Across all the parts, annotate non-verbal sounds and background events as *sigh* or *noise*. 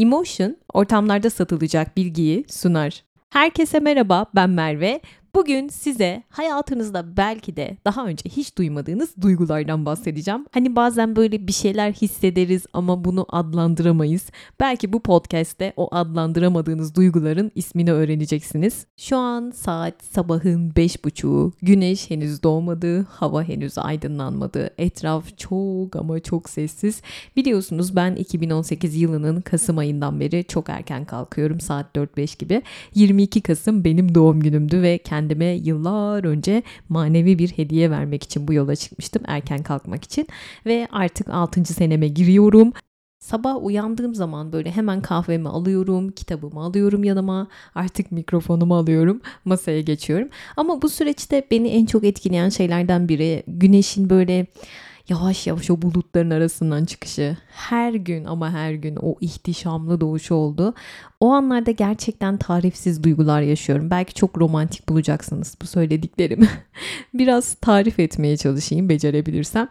Emotion ortamlarda satılacak bilgiyi sunar. Herkese merhaba ben Merve. Bugün size hayatınızda belki de daha önce hiç duymadığınız duygulardan bahsedeceğim. Hani bazen böyle bir şeyler hissederiz ama bunu adlandıramayız. Belki bu podcast'te o adlandıramadığınız duyguların ismini öğreneceksiniz. Şu an saat sabahın 5.30'u. Güneş henüz doğmadı, hava henüz aydınlanmadı. Etraf çok ama çok sessiz. Biliyorsunuz ben 2018 yılının Kasım ayından beri çok erken kalkıyorum. Saat 4-5 gibi. 22 Kasım benim doğum günümdü ve kendi kendime yıllar önce manevi bir hediye vermek için bu yola çıkmıştım erken kalkmak için ve artık 6. seneme giriyorum. Sabah uyandığım zaman böyle hemen kahvemi alıyorum, kitabımı alıyorum yanıma, artık mikrofonumu alıyorum, masaya geçiyorum. Ama bu süreçte beni en çok etkileyen şeylerden biri güneşin böyle yavaş yavaş o bulutların arasından çıkışı. Her gün ama her gün o ihtişamlı doğuşu oldu. O anlarda gerçekten tarifsiz duygular yaşıyorum. Belki çok romantik bulacaksınız bu söylediklerimi. *laughs* Biraz tarif etmeye çalışayım becerebilirsem.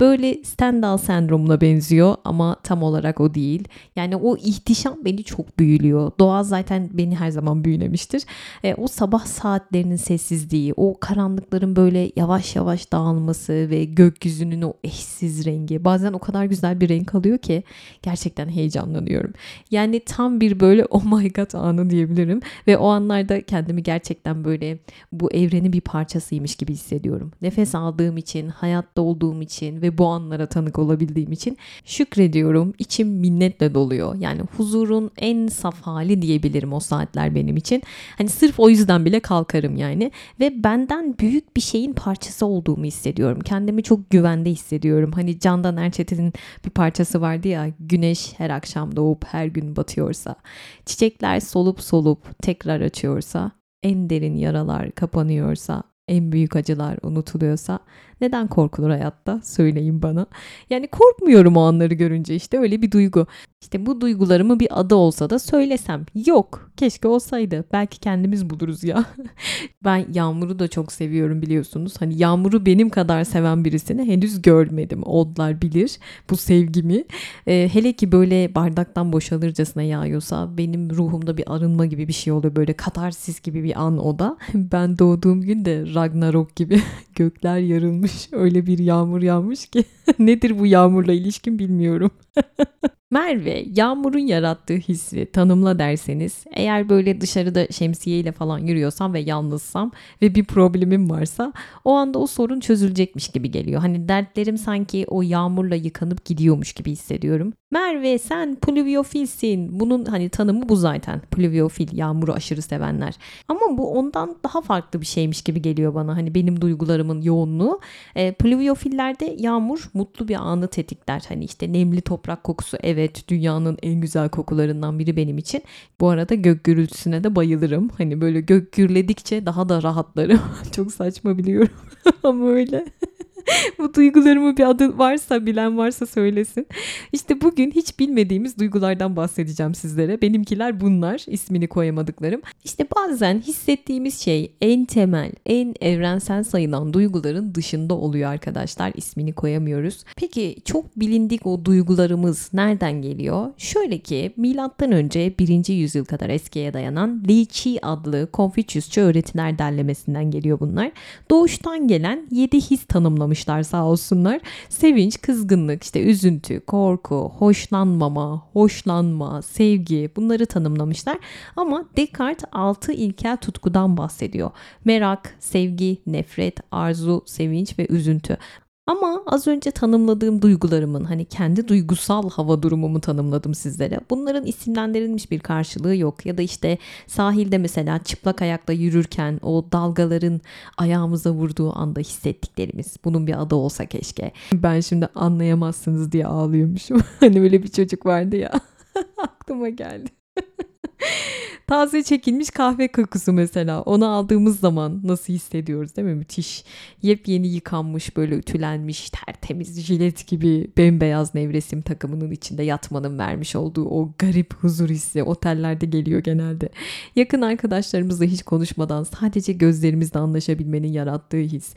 Böyle Stendhal sendromuna benziyor ama tam olarak o değil. Yani o ihtişam beni çok büyülüyor. Doğa zaten beni her zaman büyülemiştir. E, o sabah saatlerinin sessizliği, o karanlıkların böyle yavaş yavaş dağılması ve gökyüzünün o eşsiz rengi. Bazen o kadar güzel bir renk alıyor ki gerçekten heyecanlanıyorum. Yani tam bir böyle *laughs* oh my god anı diyebilirim. Ve o anlarda kendimi gerçekten böyle bu evrenin bir parçasıymış gibi hissediyorum. Nefes aldığım için, hayatta olduğum için ve bu anlara tanık olabildiğim için şükrediyorum. İçim minnetle doluyor. Yani huzurun en saf hali diyebilirim o saatler benim için. Hani sırf o yüzden bile kalkarım yani. Ve benden büyük bir şeyin parçası olduğumu hissediyorum. Kendimi çok güvende hissediyorum. Hani Candan Erçetin'in bir parçası vardı ya güneş her akşam doğup her gün batıyorsa. Çiçekler solup solup tekrar açıyorsa, en derin yaralar kapanıyorsa, en büyük acılar unutuluyorsa neden korkulur hayatta? Söyleyin bana. Yani korkmuyorum o anları görünce işte öyle bir duygu. İşte bu duygularımı bir adı olsa da söylesem. Yok. Keşke olsaydı. Belki kendimiz buluruz ya. *laughs* ben Yağmur'u da çok seviyorum biliyorsunuz. Hani Yağmur'u benim kadar seven birisini henüz görmedim. Odlar bilir bu sevgimi. Ee, hele ki böyle bardaktan boşalırcasına yağıyorsa benim ruhumda bir arınma gibi bir şey oluyor. Böyle katarsis gibi bir an o da. *laughs* Ben doğduğum gün de Ragnarok gibi *laughs* gökler yarılmış yağmış. *laughs* Öyle bir yağmur yağmış ki *laughs* nedir bu yağmurla ilişkin bilmiyorum. *laughs* Merve, yağmurun yarattığı hissi tanımla derseniz, eğer böyle dışarıda şemsiyeyle falan yürüyorsam ve yalnızsam ve bir problemim varsa o anda o sorun çözülecekmiş gibi geliyor. Hani dertlerim sanki o yağmurla yıkanıp gidiyormuş gibi hissediyorum. Merve sen pluviofilsin. Bunun hani tanımı bu zaten. Pluviofil, yağmuru aşırı sevenler. Ama bu ondan daha farklı bir şeymiş gibi geliyor bana. Hani benim duygularımın yoğunluğu. E, pluviofillerde yağmur mutlu bir anı tetikler. Hani işte nemli toprak kokusu evet dünyanın en güzel kokularından biri benim için. Bu arada gök gürültüsüne de bayılırım. Hani böyle gök gürledikçe daha da rahatlarım. *laughs* Çok saçma biliyorum *laughs* ama öyle. *laughs* Bu duygularımı bir adı varsa bilen varsa söylesin. İşte bugün hiç bilmediğimiz duygulardan bahsedeceğim sizlere. Benimkiler bunlar ismini koyamadıklarım. İşte bazen hissettiğimiz şey en temel, en evrensel sayılan duyguların dışında oluyor arkadaşlar. İsmini koyamıyoruz. Peki çok bilindik o duygularımız nereden geliyor? Şöyle ki milattan önce 1. yüzyıl kadar eskiye dayanan Li Qi adlı Konfüçyüsçe öğretiler derlemesinden geliyor bunlar. Doğuştan gelen 7 his tanımlamış tanımlamışlar sağ olsunlar. Sevinç, kızgınlık, işte üzüntü, korku, hoşlanmama, hoşlanma, sevgi bunları tanımlamışlar. Ama Descartes altı ilkel tutkudan bahsediyor. Merak, sevgi, nefret, arzu, sevinç ve üzüntü. Ama az önce tanımladığım duygularımın hani kendi duygusal hava durumumu tanımladım sizlere. Bunların isimlendirilmiş bir karşılığı yok. Ya da işte sahilde mesela çıplak ayakla yürürken o dalgaların ayağımıza vurduğu anda hissettiklerimiz. Bunun bir adı olsa keşke. Ben şimdi anlayamazsınız diye ağlıyormuşum. *laughs* hani böyle bir çocuk vardı ya. *laughs* Aklıma geldi. Taze çekilmiş kahve kokusu mesela. Onu aldığımız zaman nasıl hissediyoruz değil mi? Müthiş. Yepyeni yıkanmış böyle ütülenmiş tertemiz jilet gibi bembeyaz nevresim takımının içinde yatmanın vermiş olduğu o garip huzur hissi otellerde geliyor genelde. Yakın arkadaşlarımızla hiç konuşmadan sadece gözlerimizle anlaşabilmenin yarattığı his.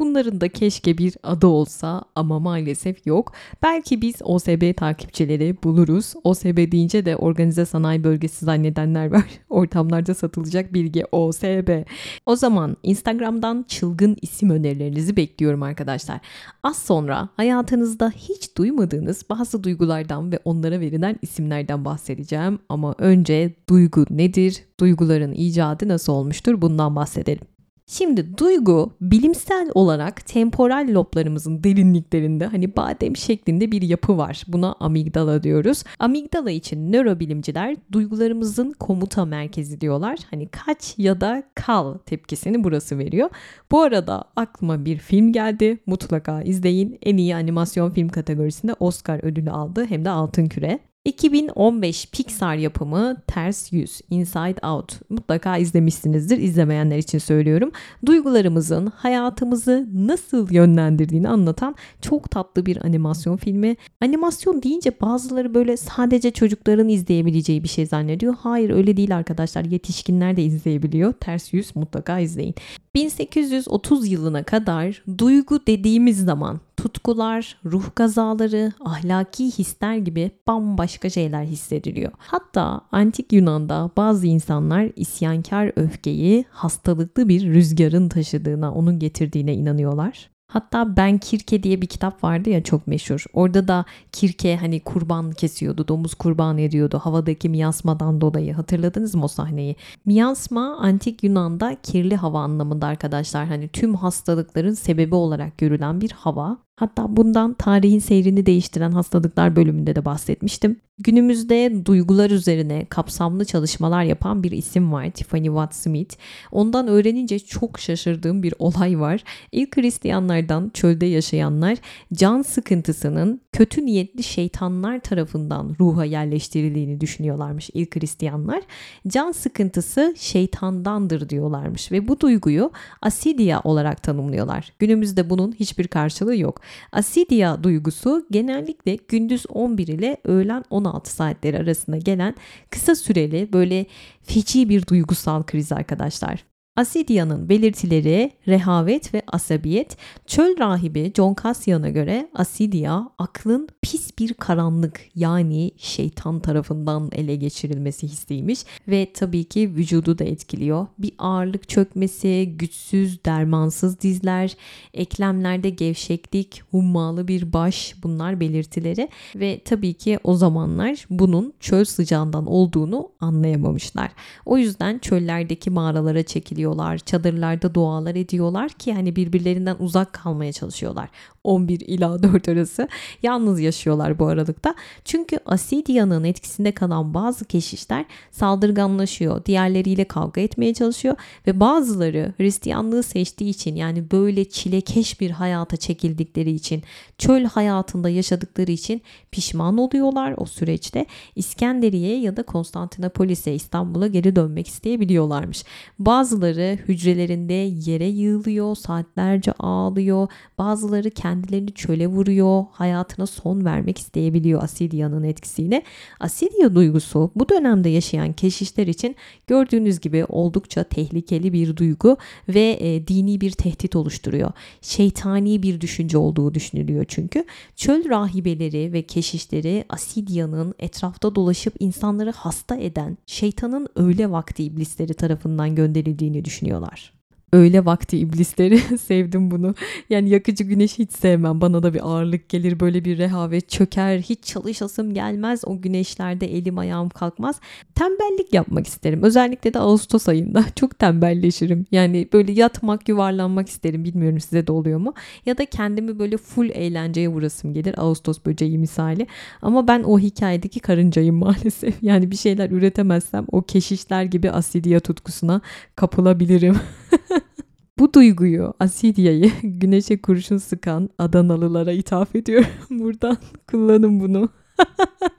Bunların da keşke bir adı olsa ama maalesef yok. Belki biz OSB takipçileri buluruz. OSB deyince de organize sanayi bölgesi zannedenler var. *laughs* Ortamlarda satılacak bilgi OSB. O zaman Instagram'dan çılgın isim önerilerinizi bekliyorum arkadaşlar. Az sonra hayatınızda hiç duymadığınız bazı duygulardan ve onlara verilen isimlerden bahsedeceğim. Ama önce duygu nedir? Duyguların icadı nasıl olmuştur? Bundan bahsedelim. Şimdi duygu bilimsel olarak temporal loblarımızın derinliklerinde hani badem şeklinde bir yapı var. Buna amigdala diyoruz. Amigdala için nörobilimciler duygularımızın komuta merkezi diyorlar. Hani kaç ya da kal tepkisini burası veriyor. Bu arada aklıma bir film geldi. Mutlaka izleyin. En iyi animasyon film kategorisinde Oscar ödülü aldı hem de Altın Küre. 2015 Pixar yapımı Ters Yüz, Inside Out. Mutlaka izlemişsinizdir. İzlemeyenler için söylüyorum. Duygularımızın hayatımızı nasıl yönlendirdiğini anlatan çok tatlı bir animasyon filmi. Animasyon deyince bazıları böyle sadece çocukların izleyebileceği bir şey zannediyor. Hayır öyle değil arkadaşlar. Yetişkinler de izleyebiliyor. Ters Yüz mutlaka izleyin. 1830 yılına kadar duygu dediğimiz zaman tutkular, ruh kazaları, ahlaki hisler gibi bambaşka şeyler hissediliyor. Hatta antik Yunan'da bazı insanlar isyankar öfkeyi hastalıklı bir rüzgarın taşıdığına, onun getirdiğine inanıyorlar. Hatta Ben Kirke diye bir kitap vardı ya çok meşhur. Orada da Kirke hani kurban kesiyordu, domuz kurban ediyordu havadaki miyasmadan dolayı. Hatırladınız mı o sahneyi? Miyasma antik Yunan'da kirli hava anlamında arkadaşlar. Hani tüm hastalıkların sebebi olarak görülen bir hava. Hatta bundan tarihin seyrini değiştiren hastalıklar bölümünde de bahsetmiştim. Günümüzde duygular üzerine kapsamlı çalışmalar yapan bir isim var Tiffany Watt Smith. Ondan öğrenince çok şaşırdığım bir olay var. İlk Hristiyanlardan çölde yaşayanlar can sıkıntısının kötü niyetli şeytanlar tarafından ruha yerleştirildiğini düşünüyorlarmış ilk Hristiyanlar. Can sıkıntısı şeytandandır diyorlarmış ve bu duyguyu asidia olarak tanımlıyorlar. Günümüzde bunun hiçbir karşılığı yok. Asidia duygusu genellikle gündüz 11 ile öğlen 16 saatleri arasında gelen kısa süreli böyle feci bir duygusal kriz arkadaşlar. Asidia'nın belirtileri rehavet ve asabiyet. Çöl rahibi John Cassian'a göre Asidia aklın pis bir karanlık yani şeytan tarafından ele geçirilmesi hissiymiş ve tabii ki vücudu da etkiliyor. Bir ağırlık çökmesi, güçsüz, dermansız dizler, eklemlerde gevşeklik, hummalı bir baş bunlar belirtileri ve tabii ki o zamanlar bunun çöl sıcağından olduğunu anlayamamışlar. O yüzden çöllerdeki mağaralara çekiliyor ediyorlar, çadırlarda dualar ediyorlar ki hani birbirlerinden uzak kalmaya çalışıyorlar. 11 ila 4 arası yalnız yaşıyorlar bu aralıkta. Çünkü Asidia'nın etkisinde kalan bazı keşişler saldırganlaşıyor, diğerleriyle kavga etmeye çalışıyor ve bazıları Hristiyanlığı seçtiği için yani böyle çilekeş bir hayata çekildikleri için, çöl hayatında yaşadıkları için pişman oluyorlar o süreçte. İskenderiye ya da Konstantinopolis'e İstanbul'a geri dönmek isteyebiliyorlarmış. Bazıları hücrelerinde yere yığılıyor, saatlerce ağlıyor. Bazıları kendi kendilerini çöle vuruyor, hayatına son vermek isteyebiliyor Asidia'nın etkisiyle. Asidia duygusu bu dönemde yaşayan keşişler için gördüğünüz gibi oldukça tehlikeli bir duygu ve e, dini bir tehdit oluşturuyor. Şeytani bir düşünce olduğu düşünülüyor çünkü. Çöl rahibeleri ve keşişleri Asidia'nın etrafta dolaşıp insanları hasta eden şeytanın öğle vakti iblisleri tarafından gönderildiğini düşünüyorlar öğle vakti iblisleri *laughs* sevdim bunu. Yani yakıcı güneşi hiç sevmem. Bana da bir ağırlık gelir böyle bir rehavet çöker. Hiç çalışasım gelmez. O güneşlerde elim ayağım kalkmaz. Tembellik yapmak isterim. Özellikle de Ağustos ayında *laughs* çok tembelleşirim. Yani böyle yatmak, yuvarlanmak isterim. Bilmiyorum size de oluyor mu? Ya da kendimi böyle full eğlenceye vurasım gelir. Ağustos böceği misali. Ama ben o hikayedeki karıncayım *laughs* maalesef. Yani bir şeyler üretemezsem o keşişler gibi asidiya tutkusuna kapılabilirim. *laughs* Bu duyguyu, Asidya'yı *laughs* güneşe kurşun sıkan Adanalılara ithaf ediyorum. *laughs* Buradan kullanın bunu.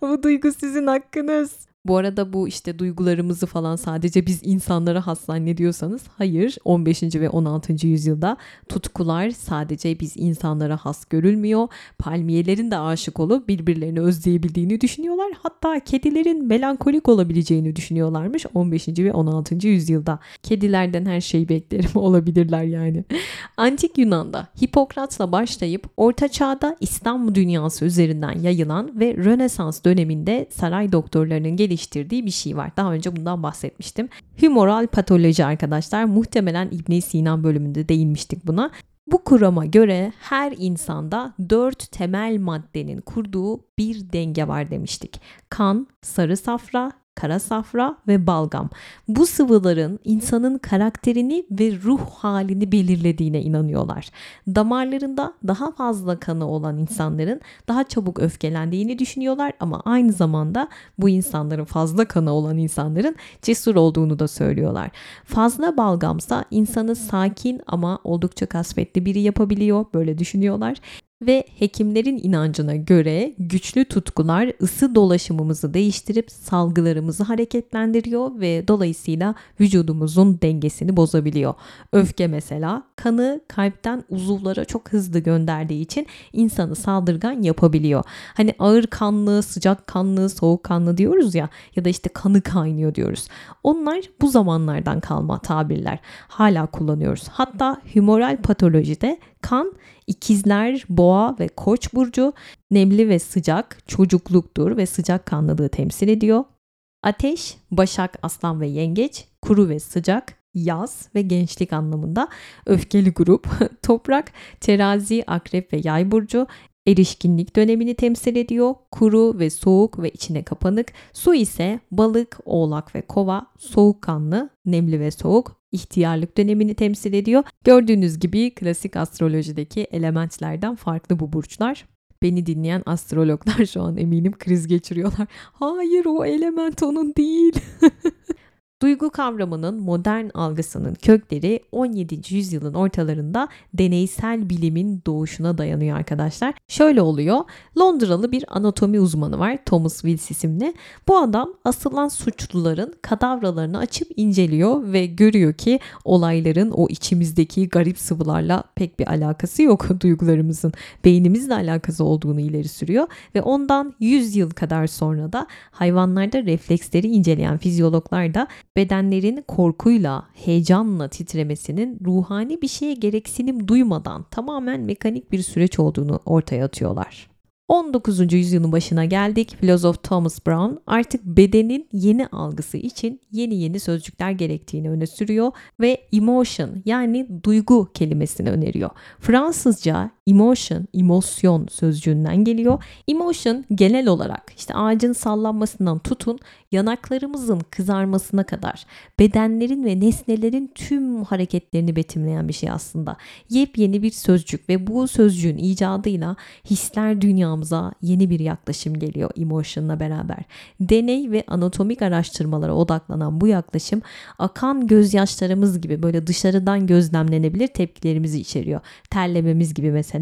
Bu duygu sizin hakkınız. Bu arada bu işte duygularımızı falan sadece biz insanlara has zannediyorsanız hayır 15. ve 16. yüzyılda tutkular sadece biz insanlara has görülmüyor. Palmiyelerin de aşık olup birbirlerini özleyebildiğini düşünüyorlar. Hatta kedilerin melankolik olabileceğini düşünüyorlarmış 15. ve 16. yüzyılda. Kedilerden her şeyi beklerim *laughs* olabilirler yani. Antik Yunan'da Hipokrat'la başlayıp Orta Çağ'da İslam dünyası üzerinden yayılan ve Rönesans döneminde saray doktorlarının geliştirdiği bir şey var. Daha önce bundan bahsetmiştim. Humoral patoloji arkadaşlar. Muhtemelen İbn Sina bölümünde değinmiştik buna. Bu kurama göre her insanda dört temel maddenin kurduğu bir denge var demiştik. Kan, sarı safra, kara safra ve balgam. Bu sıvıların insanın karakterini ve ruh halini belirlediğine inanıyorlar. Damarlarında daha fazla kanı olan insanların daha çabuk öfkelendiğini düşünüyorlar ama aynı zamanda bu insanların fazla kanı olan insanların cesur olduğunu da söylüyorlar. Fazla balgamsa insanı sakin ama oldukça kasvetli biri yapabiliyor böyle düşünüyorlar ve hekimlerin inancına göre güçlü tutkular ısı dolaşımımızı değiştirip salgılarımızı hareketlendiriyor ve dolayısıyla vücudumuzun dengesini bozabiliyor. Öfke mesela kanı kalpten uzuvlara çok hızlı gönderdiği için insanı saldırgan yapabiliyor. Hani ağır kanlı, sıcak kanlı, soğuk kanlı diyoruz ya ya da işte kanı kaynıyor diyoruz. Onlar bu zamanlardan kalma tabirler. Hala kullanıyoruz. Hatta humoral patolojide kan ikizler, boğa ve koç burcu nemli ve sıcak çocukluktur ve sıcak kanlılığı temsil ediyor. Ateş, başak, aslan ve yengeç, kuru ve sıcak, yaz ve gençlik anlamında öfkeli grup, *laughs* toprak, terazi, akrep ve yay burcu, erişkinlik dönemini temsil ediyor. Kuru ve soğuk ve içine kapanık. Su ise balık, oğlak ve kova, soğukkanlı, nemli ve soğuk, ihtiyarlık dönemini temsil ediyor. Gördüğünüz gibi klasik astrolojideki elementlerden farklı bu burçlar. Beni dinleyen astrologlar *laughs* şu an eminim kriz geçiriyorlar. Hayır o element onun değil. *laughs* Duygu kavramının modern algısının kökleri 17. yüzyılın ortalarında deneysel bilimin doğuşuna dayanıyor arkadaşlar. Şöyle oluyor. Londralı bir anatomi uzmanı var Thomas Wills isimli. Bu adam asılan suçluların kadavralarını açıp inceliyor ve görüyor ki olayların o içimizdeki garip sıvılarla pek bir alakası yok *laughs* duygularımızın. Beynimizle alakası olduğunu ileri sürüyor ve ondan 100 yıl kadar sonra da hayvanlarda refleksleri inceleyen fizyologlar da bedenlerin korkuyla, heyecanla titremesinin ruhani bir şeye gereksinim duymadan tamamen mekanik bir süreç olduğunu ortaya atıyorlar. 19. yüzyılın başına geldik. Filozof Thomas Brown artık bedenin yeni algısı için yeni yeni sözcükler gerektiğini öne sürüyor ve emotion yani duygu kelimesini öneriyor. Fransızca emotion, emosyon sözcüğünden geliyor. Emotion genel olarak işte ağacın sallanmasından tutun yanaklarımızın kızarmasına kadar bedenlerin ve nesnelerin tüm hareketlerini betimleyen bir şey aslında. Yepyeni bir sözcük ve bu sözcüğün icadıyla hisler dünyamıza yeni bir yaklaşım geliyor emotion'la beraber. Deney ve anatomik araştırmalara odaklanan bu yaklaşım akan gözyaşlarımız gibi böyle dışarıdan gözlemlenebilir tepkilerimizi içeriyor. Terlememiz gibi mesela.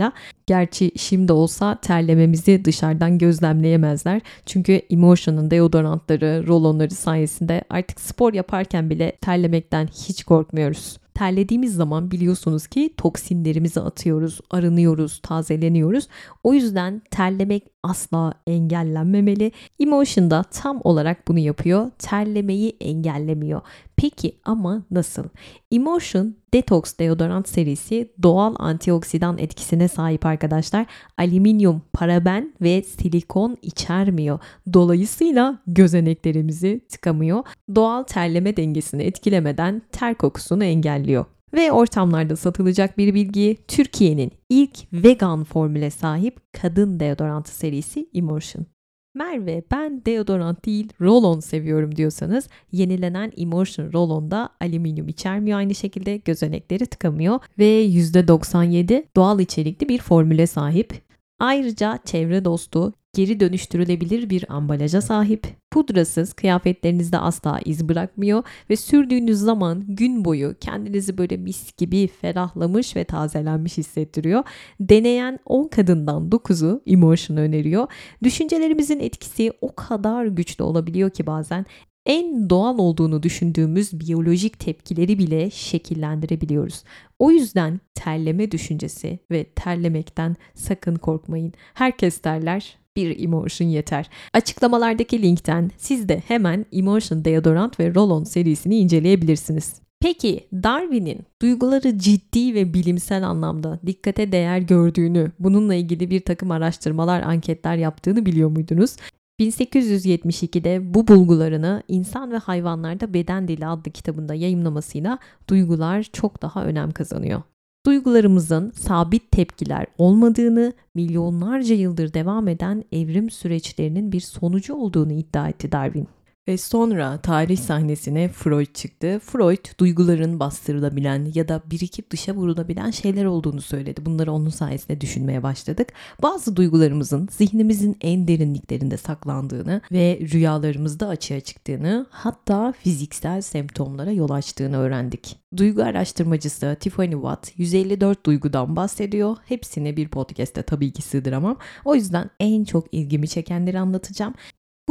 Gerçi şimdi olsa terlememizi dışarıdan gözlemleyemezler. Çünkü Emotion'ın deodorantları, rolonları sayesinde artık spor yaparken bile terlemekten hiç korkmuyoruz. Terlediğimiz zaman biliyorsunuz ki toksinlerimizi atıyoruz, arınıyoruz, tazeleniyoruz. O yüzden terlemek asla engellenmemeli. Emotion da tam olarak bunu yapıyor. Terlemeyi engellemiyor. Peki ama nasıl? Emotion Detox deodorant serisi doğal antioksidan etkisine sahip arkadaşlar. Alüminyum, paraben ve silikon içermiyor. Dolayısıyla gözeneklerimizi tıkamıyor. Doğal terleme dengesini etkilemeden ter kokusunu engelliyor. Ve ortamlarda satılacak bir bilgi Türkiye'nin ilk vegan formüle sahip kadın deodorantı serisi Emotion. Merve ben deodorant değil rolon seviyorum diyorsanız yenilenen Emotion rolonda alüminyum içermiyor aynı şekilde gözenekleri tıkamıyor ve %97 doğal içerikli bir formüle sahip. Ayrıca çevre dostu, geri dönüştürülebilir bir ambalaja sahip, pudrasız, kıyafetlerinizde asla iz bırakmıyor ve sürdüğünüz zaman gün boyu kendinizi böyle mis gibi ferahlamış ve tazelenmiş hissettiriyor. Deneyen 10 kadından 9'u Emotion öneriyor. Düşüncelerimizin etkisi o kadar güçlü olabiliyor ki bazen en doğal olduğunu düşündüğümüz biyolojik tepkileri bile şekillendirebiliyoruz. O yüzden terleme düşüncesi ve terlemekten sakın korkmayın. Herkes terler, bir Emotion yeter. Açıklamalardaki linkten siz de hemen Emotion deodorant ve roll-on serisini inceleyebilirsiniz. Peki Darwin'in duyguları ciddi ve bilimsel anlamda dikkate değer gördüğünü, bununla ilgili bir takım araştırmalar, anketler yaptığını biliyor muydunuz? 1872'de bu bulgularını İnsan ve Hayvanlarda Beden Dili adlı kitabında yayımlamasıyla duygular çok daha önem kazanıyor. Duygularımızın sabit tepkiler olmadığını, milyonlarca yıldır devam eden evrim süreçlerinin bir sonucu olduğunu iddia etti Darwin. Ve sonra tarih sahnesine Freud çıktı. Freud duyguların bastırılabilen ya da birikip dışa vurulabilen şeyler olduğunu söyledi. Bunları onun sayesinde düşünmeye başladık. Bazı duygularımızın zihnimizin en derinliklerinde saklandığını ve rüyalarımızda açığa çıktığını hatta fiziksel semptomlara yol açtığını öğrendik. Duygu araştırmacısı Tiffany Watt 154 duygudan bahsediyor. Hepsini bir podcast'te tabii ki sığdıramam. O yüzden en çok ilgimi çekenleri anlatacağım.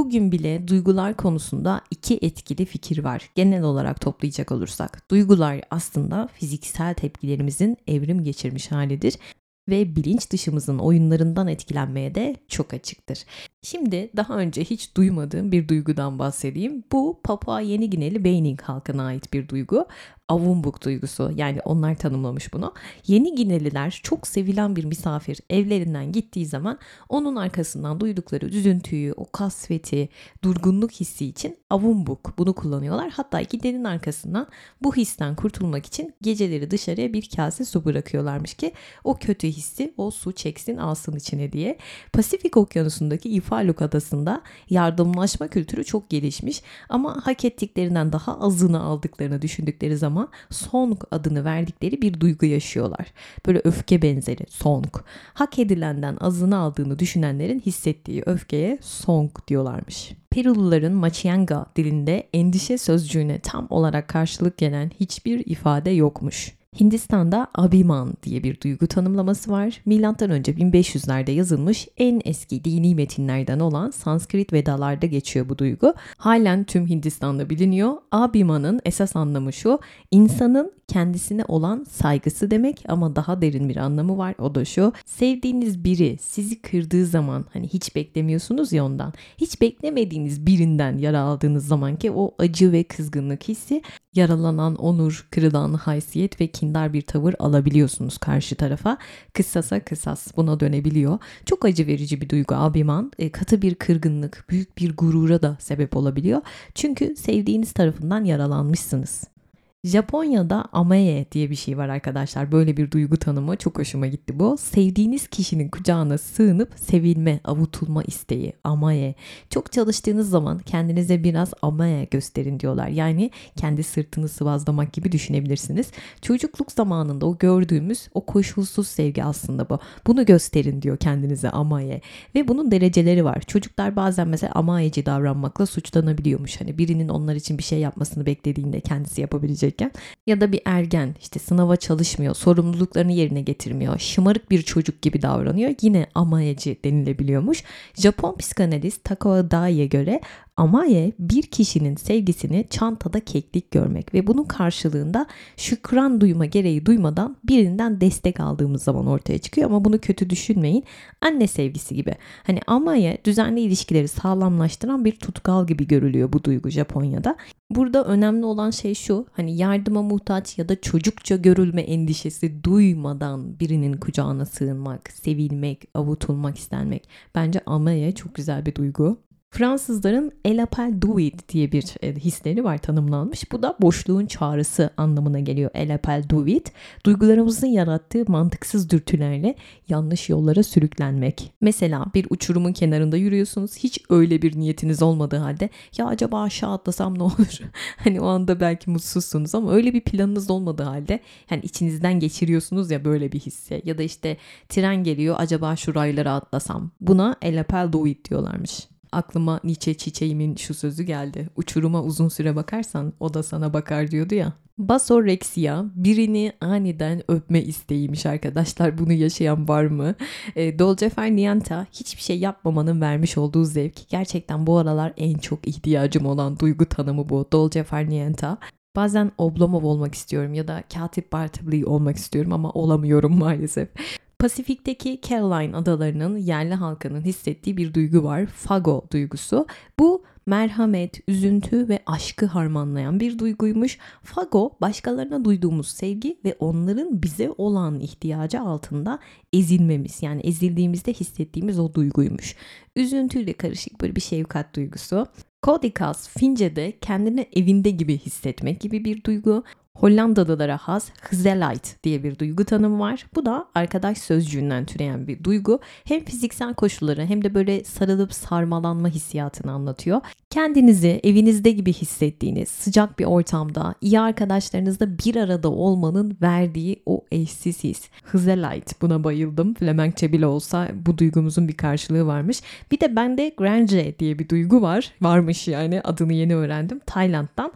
Bugün bile duygular konusunda iki etkili fikir var. Genel olarak toplayacak olursak. Duygular aslında fiziksel tepkilerimizin evrim geçirmiş halidir ve bilinç dışımızın oyunlarından etkilenmeye de çok açıktır. Şimdi daha önce hiç duymadığım bir duygudan bahsedeyim. Bu Papua Yeni Gineli Beyning halkına ait bir duygu. Avumbuk duygusu yani onlar tanımlamış bunu. Yeni Gineliler çok sevilen bir misafir evlerinden gittiği zaman onun arkasından duydukları üzüntüyü, o kasveti, durgunluk hissi için avumbuk bunu kullanıyorlar. Hatta gidenin arkasından bu histen kurtulmak için geceleri dışarıya bir kase su bırakıyorlarmış ki o kötü hissi o su çeksin alsın içine diye. Pasifik Okyanusu'ndaki İfaluk Adası'nda yardımlaşma kültürü çok gelişmiş ama hak ettiklerinden daha azını aldıklarını düşündükleri zaman song adını verdikleri bir duygu yaşıyorlar. Böyle öfke benzeri song. Hak edilenden azını aldığını düşünenlerin hissettiği öfkeye song diyorlarmış. Peruluların Machianga dilinde endişe sözcüğüne tam olarak karşılık gelen hiçbir ifade yokmuş. Hindistan'da Abhiman diye bir duygu tanımlaması var. Milattan önce 1500'lerde yazılmış en eski dini metinlerden olan Sanskrit Vedalarda geçiyor bu duygu. Halen tüm Hindistan'da biliniyor. Abhiman'ın esas anlamı şu. insanın kendisine olan saygısı demek ama daha derin bir anlamı var. O da şu. Sevdiğiniz biri sizi kırdığı zaman hani hiç beklemiyorsunuz ya ondan. Hiç beklemediğiniz birinden yara aldığınız zaman ki o acı ve kızgınlık hissi yaralanan onur, kırılan haysiyet ve kindar bir tavır alabiliyorsunuz karşı tarafa. Kıssasa kısas buna dönebiliyor. Çok acı verici bir duygu abiman. E, katı bir kırgınlık, büyük bir gurura da sebep olabiliyor. Çünkü sevdiğiniz tarafından yaralanmışsınız. Japonya'da amae diye bir şey var arkadaşlar. Böyle bir duygu tanımı çok hoşuma gitti bu. Sevdiğiniz kişinin kucağına sığınıp sevilme, avutulma isteği. Amae. Çok çalıştığınız zaman kendinize biraz amae gösterin diyorlar. Yani kendi sırtını sıvazlamak gibi düşünebilirsiniz. Çocukluk zamanında o gördüğümüz o koşulsuz sevgi aslında bu. Bunu gösterin diyor kendinize amae. Ve bunun dereceleri var. Çocuklar bazen mesela amaeci davranmakla suçlanabiliyormuş. Hani birinin onlar için bir şey yapmasını beklediğinde kendisi yapabilecek çalışırken ya da bir ergen işte sınava çalışmıyor, sorumluluklarını yerine getirmiyor, şımarık bir çocuk gibi davranıyor yine amayeci denilebiliyormuş. Japon psikanalist Takao Dai'ye göre Amaye bir kişinin sevgisini çantada keklik görmek ve bunun karşılığında şükran duyma gereği duymadan birinden destek aldığımız zaman ortaya çıkıyor ama bunu kötü düşünmeyin. Anne sevgisi gibi. Hani Amaye düzenli ilişkileri sağlamlaştıran bir tutkal gibi görülüyor bu duygu Japonya'da. Burada önemli olan şey şu hani yardıma muhtaç ya da çocukça görülme endişesi duymadan birinin kucağına sığınmak, sevilmek, avutulmak istenmek. Bence Amaye çok güzel bir duygu. Fransızların El appel d'huide diye bir e, hisleri var tanımlanmış. Bu da boşluğun çağrısı anlamına geliyor. El appel d'huide. Duygularımızın yarattığı mantıksız dürtülerle yanlış yollara sürüklenmek. Mesela bir uçurumun kenarında yürüyorsunuz. Hiç öyle bir niyetiniz olmadığı halde ya acaba aşağı atlasam ne olur? *laughs* hani o anda belki mutsuzsunuz ama öyle bir planınız olmadığı halde yani içinizden geçiriyorsunuz ya böyle bir hisse. Ya da işte tren geliyor acaba şu raylara atlasam. Buna El appel d'huide diyorlarmış aklıma Nietzsche çiçeğimin şu sözü geldi. Uçuruma uzun süre bakarsan o da sana bakar diyordu ya. Basoreksiya birini aniden öpme isteğiymiş arkadaşlar. Bunu yaşayan var mı? E, Dolce Far Niente hiçbir şey yapmamanın vermiş olduğu zevk. Gerçekten bu aralar en çok ihtiyacım olan duygu tanımı bu. Dolce Far Niente. Bazen Oblomov olmak istiyorum ya da Katip Bartley olmak istiyorum ama olamıyorum maalesef. Pasifik'teki Caroline adalarının yerli halkının hissettiği bir duygu var. Fago duygusu. Bu merhamet, üzüntü ve aşkı harmanlayan bir duyguymuş. Fago başkalarına duyduğumuz sevgi ve onların bize olan ihtiyacı altında ezilmemiz yani ezildiğimizde hissettiğimiz o duyguymuş. Üzüntüyle karışık böyle bir şefkat duygusu. Kodikas Fince'de kendini evinde gibi hissetmek gibi bir duygu. Hollandalılara has Gezelligheid diye bir duygu tanımı var. Bu da arkadaş sözcüğünden türeyen bir duygu. Hem fiziksel koşulları hem de böyle sarılıp sarmalanma hissiyatını anlatıyor. Kendinizi evinizde gibi hissettiğiniz sıcak bir ortamda iyi arkadaşlarınızla bir arada olmanın verdiği o eşsiz his. Gezelligheid buna bayıldım. Flemenkçe bile olsa bu duygumuzun bir karşılığı varmış. Bir de bende Granje diye bir duygu var. Varmış yani adını yeni öğrendim. Tayland'dan.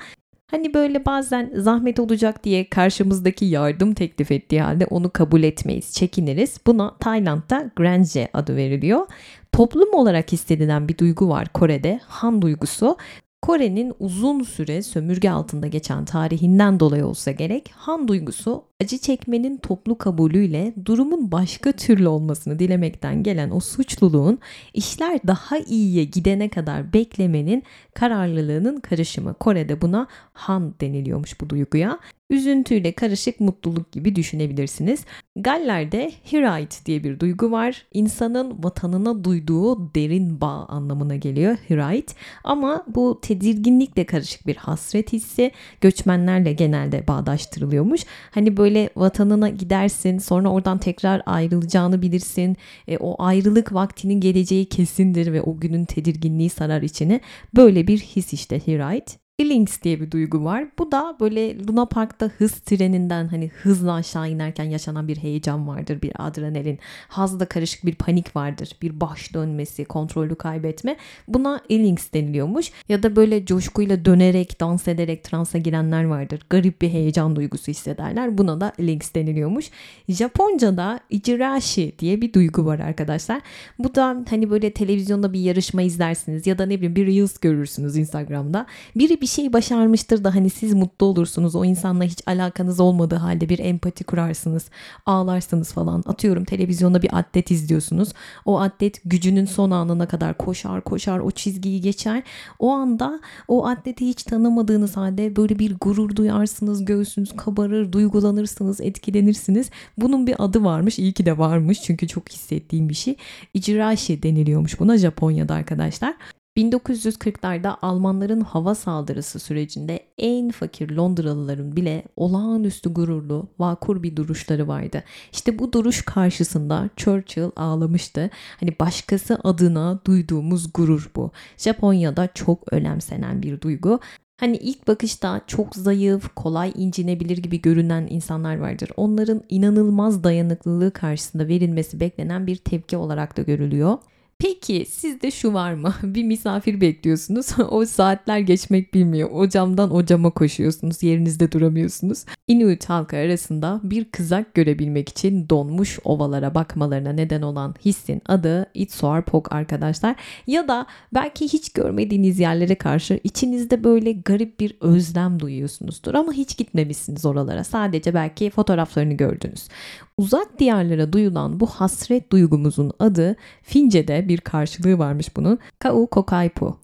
Hani böyle bazen zahmet olacak diye karşımızdaki yardım teklif ettiği halde onu kabul etmeyiz, çekiniriz. Buna Tayland'da Granje adı veriliyor. Toplum olarak hissedilen bir duygu var Kore'de, Han duygusu. Kore'nin uzun süre sömürge altında geçen tarihinden dolayı olsa gerek Han duygusu acı çekmenin toplu kabulüyle durumun başka türlü olmasını dilemekten gelen o suçluluğun işler daha iyiye gidene kadar beklemenin kararlılığının karışımı. Kore'de buna Han deniliyormuş bu duyguya üzüntüyle karışık mutluluk gibi düşünebilirsiniz. Galler'de Hirite diye bir duygu var. İnsanın vatanına duyduğu derin bağ anlamına geliyor Hirite. Ama bu tedirginlikle karışık bir hasret hissi göçmenlerle genelde bağdaştırılıyormuş. Hani böyle vatanına gidersin sonra oradan tekrar ayrılacağını bilirsin. E, o ayrılık vaktinin geleceği kesindir ve o günün tedirginliği sarar içini. Böyle bir his işte Hirite. Feelings diye bir duygu var. Bu da böyle Luna Park'ta hız treninden hani hızla aşağı inerken yaşanan bir heyecan vardır, bir adrenalin. Hazla karışık bir panik vardır, bir baş dönmesi, kontrolü kaybetme. Buna Feelings deniliyormuş. Ya da böyle coşkuyla dönerek, dans ederek transa girenler vardır. Garip bir heyecan duygusu hissederler. Buna da Feelings deniliyormuş. Japonca'da Ijirashi diye bir duygu var arkadaşlar. Bu da hani böyle televizyonda bir yarışma izlersiniz ya da ne bileyim bir Reels görürsünüz Instagram'da. Biri bir şey başarmıştır da hani siz mutlu olursunuz. O insanla hiç alakanız olmadığı halde bir empati kurarsınız. Ağlarsınız falan. Atıyorum televizyonda bir atlet izliyorsunuz. O atlet gücünün son anına kadar koşar koşar o çizgiyi geçer. O anda o atleti hiç tanımadığınız halde böyle bir gurur duyarsınız. Göğsünüz kabarır, duygulanırsınız, etkilenirsiniz. Bunun bir adı varmış. İyi ki de varmış. Çünkü çok hissettiğim bir şey. Icrashi deniliyormuş buna Japonya'da arkadaşlar. 1940'larda Almanların hava saldırısı sürecinde en fakir Londralıların bile olağanüstü gururlu, vakur bir duruşları vardı. İşte bu duruş karşısında Churchill ağlamıştı. Hani başkası adına duyduğumuz gurur bu. Japonya'da çok önemsenen bir duygu. Hani ilk bakışta çok zayıf, kolay incinebilir gibi görünen insanlar vardır. Onların inanılmaz dayanıklılığı karşısında verilmesi beklenen bir tepki olarak da görülüyor. Peki sizde şu var mı? *laughs* Bir misafir bekliyorsunuz. *laughs* o saatler geçmek bilmiyor. O camdan o cama koşuyorsunuz. Yerinizde duramıyorsunuz. Inuit halkı arasında bir kızak görebilmek için donmuş ovalara bakmalarına neden olan hissin adı Itsoarpok arkadaşlar. Ya da belki hiç görmediğiniz yerlere karşı içinizde böyle garip bir özlem duyuyorsunuzdur ama hiç gitmemişsiniz oralara. Sadece belki fotoğraflarını gördünüz. Uzak diyarlara duyulan bu hasret duygumuzun adı Fince'de bir karşılığı varmış bunun. Kau Kokaipu.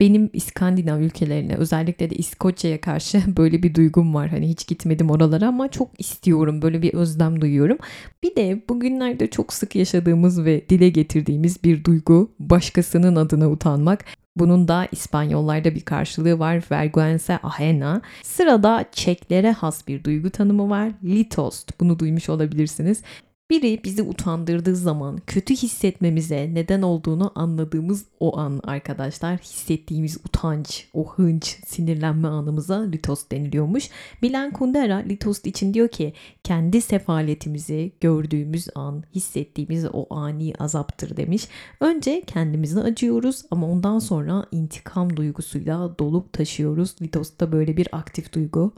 Benim İskandinav ülkelerine özellikle de İskoçya'ya karşı *laughs* böyle bir duygum var. Hani hiç gitmedim oralara ama çok istiyorum. Böyle bir özlem duyuyorum. Bir de bugünlerde çok sık yaşadığımız ve dile getirdiğimiz bir duygu başkasının adına utanmak. Bunun da İspanyollarda bir karşılığı var. Vergüenza ajena. Sırada Çeklere has bir duygu tanımı var. Litost. Bunu duymuş olabilirsiniz. Biri bizi utandırdığı zaman kötü hissetmemize neden olduğunu anladığımız o an arkadaşlar hissettiğimiz utanç, o hınç, sinirlenme anımıza litos deniliyormuş. Milan Kundera litos için diyor ki kendi sefaletimizi gördüğümüz an hissettiğimiz o ani azaptır demiş. Önce kendimizi acıyoruz ama ondan sonra intikam duygusuyla dolup taşıyoruz. Litos da böyle bir aktif duygu.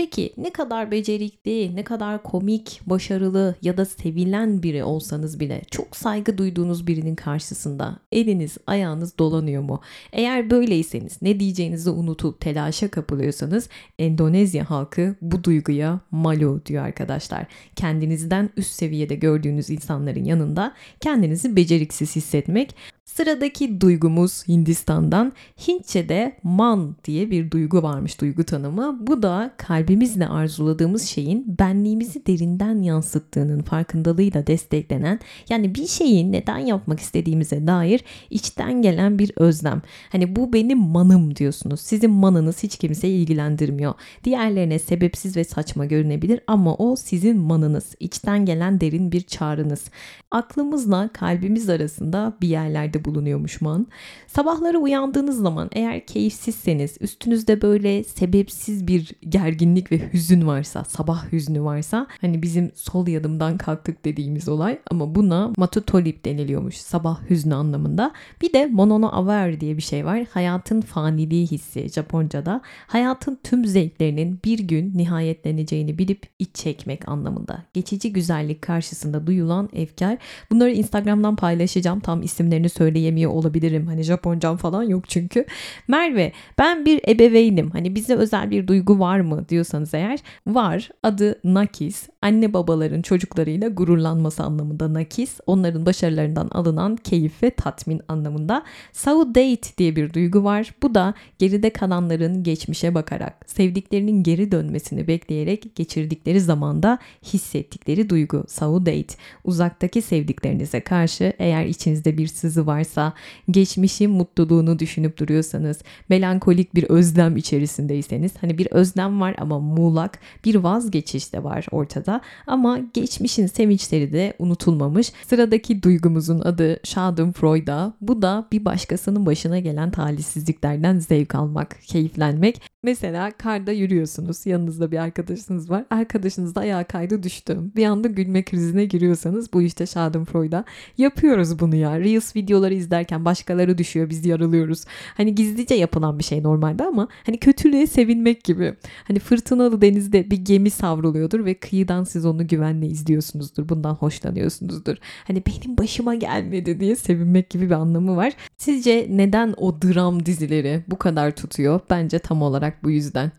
Peki ne kadar becerikli, ne kadar komik, başarılı ya da sevilen biri olsanız bile çok saygı duyduğunuz birinin karşısında eliniz ayağınız dolanıyor mu? Eğer böyleyseniz ne diyeceğinizi unutup telaşa kapılıyorsanız Endonezya halkı bu duyguya malo diyor arkadaşlar. Kendinizden üst seviyede gördüğünüz insanların yanında kendinizi beceriksiz hissetmek Sıradaki duygumuz Hindistan'dan. Hintçe'de man diye bir duygu varmış duygu tanımı. Bu da kalbimizle arzuladığımız şeyin benliğimizi derinden yansıttığının farkındalığıyla desteklenen yani bir şeyi neden yapmak istediğimize dair içten gelen bir özlem. Hani bu benim manım diyorsunuz. Sizin manınız hiç kimseyi ilgilendirmiyor. Diğerlerine sebepsiz ve saçma görünebilir ama o sizin manınız. içten gelen derin bir çağrınız. Aklımızla kalbimiz arasında bir yerlerde bulunuyormuş man. Sabahları uyandığınız zaman eğer keyifsizseniz, üstünüzde böyle sebepsiz bir gerginlik ve hüzün varsa, sabah hüznü varsa hani bizim sol yanımdan kalktık dediğimiz olay ama buna matutolip deniliyormuş sabah hüznü anlamında. Bir de monono aver diye bir şey var. Hayatın faniliği hissi Japonca'da. Hayatın tüm zevklerinin bir gün nihayetleneceğini bilip iç çekmek anlamında. Geçici güzellik karşısında duyulan efkar. Bunları Instagram'dan paylaşacağım. Tam isimlerini söyle söyleyemiyor olabilirim. Hani Japoncam falan yok çünkü. Merve ben bir ebeveynim. Hani bize özel bir duygu var mı diyorsanız eğer var. Adı nakis. Anne babaların çocuklarıyla gururlanması anlamında nakis. Onların başarılarından alınan keyif ve tatmin anlamında. Saudate diye bir duygu var. Bu da geride kalanların geçmişe bakarak sevdiklerinin geri dönmesini bekleyerek geçirdikleri zamanda hissettikleri duygu. Saudate. Uzaktaki sevdiklerinize karşı eğer içinizde bir sızı var varsa, geçmişin mutluluğunu düşünüp duruyorsanız, melankolik bir özlem içerisindeyseniz, hani bir özlem var ama muğlak, bir vazgeçiş de var ortada ama geçmişin sevinçleri de unutulmamış. Sıradaki duygumuzun adı Schadenfreude. Bu da bir başkasının başına gelen talihsizliklerden zevk almak, keyiflenmek. Mesela karda yürüyorsunuz. Yanınızda bir arkadaşınız var. Arkadaşınız da ayağa kaydı düştü. Bir anda gülme krizine giriyorsanız bu işte Schadenfreude. Yapıyoruz bunu ya. Reels videoları izlerken başkaları düşüyor biz yaralıyoruz. Hani gizlice yapılan bir şey normalde ama hani kötülüğe sevinmek gibi. Hani fırtınalı denizde bir gemi savruluyordur ve kıyıdan siz onu güvenle izliyorsunuzdur. Bundan hoşlanıyorsunuzdur. Hani benim başıma gelmedi diye sevinmek gibi bir anlamı var. Sizce neden o dram dizileri bu kadar tutuyor? Bence tam olarak bu yüzden.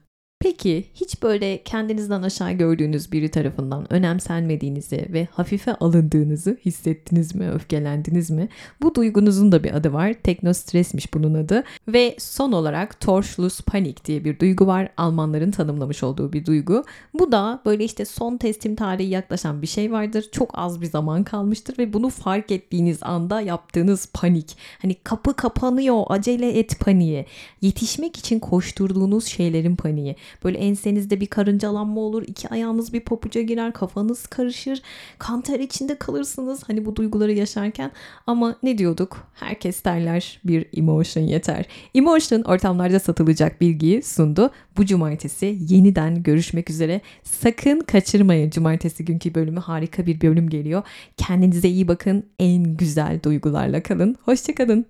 Peki hiç böyle kendinizden aşağı gördüğünüz biri tarafından önemsenmediğinizi ve hafife alındığınızı hissettiniz mi, öfkelendiniz mi? Bu duygunuzun da bir adı var. Teknostresmiş bunun adı. Ve son olarak Torschlusspanik diye bir duygu var. Almanların tanımlamış olduğu bir duygu. Bu da böyle işte son teslim tarihi yaklaşan bir şey vardır. Çok az bir zaman kalmıştır ve bunu fark ettiğiniz anda yaptığınız panik. Hani kapı kapanıyor, acele et paniği. Yetişmek için koşturduğunuz şeylerin paniği. Böyle ensenizde bir karıncalanma olur. iki ayağınız bir papuca girer. Kafanız karışır. Kanter içinde kalırsınız. Hani bu duyguları yaşarken. Ama ne diyorduk? Herkes derler bir emotion yeter. Emotion ortamlarda satılacak bilgiyi sundu. Bu cumartesi yeniden görüşmek üzere. Sakın kaçırmayın. Cumartesi günkü bölümü harika bir bölüm geliyor. Kendinize iyi bakın. En güzel duygularla kalın. Hoşçakalın.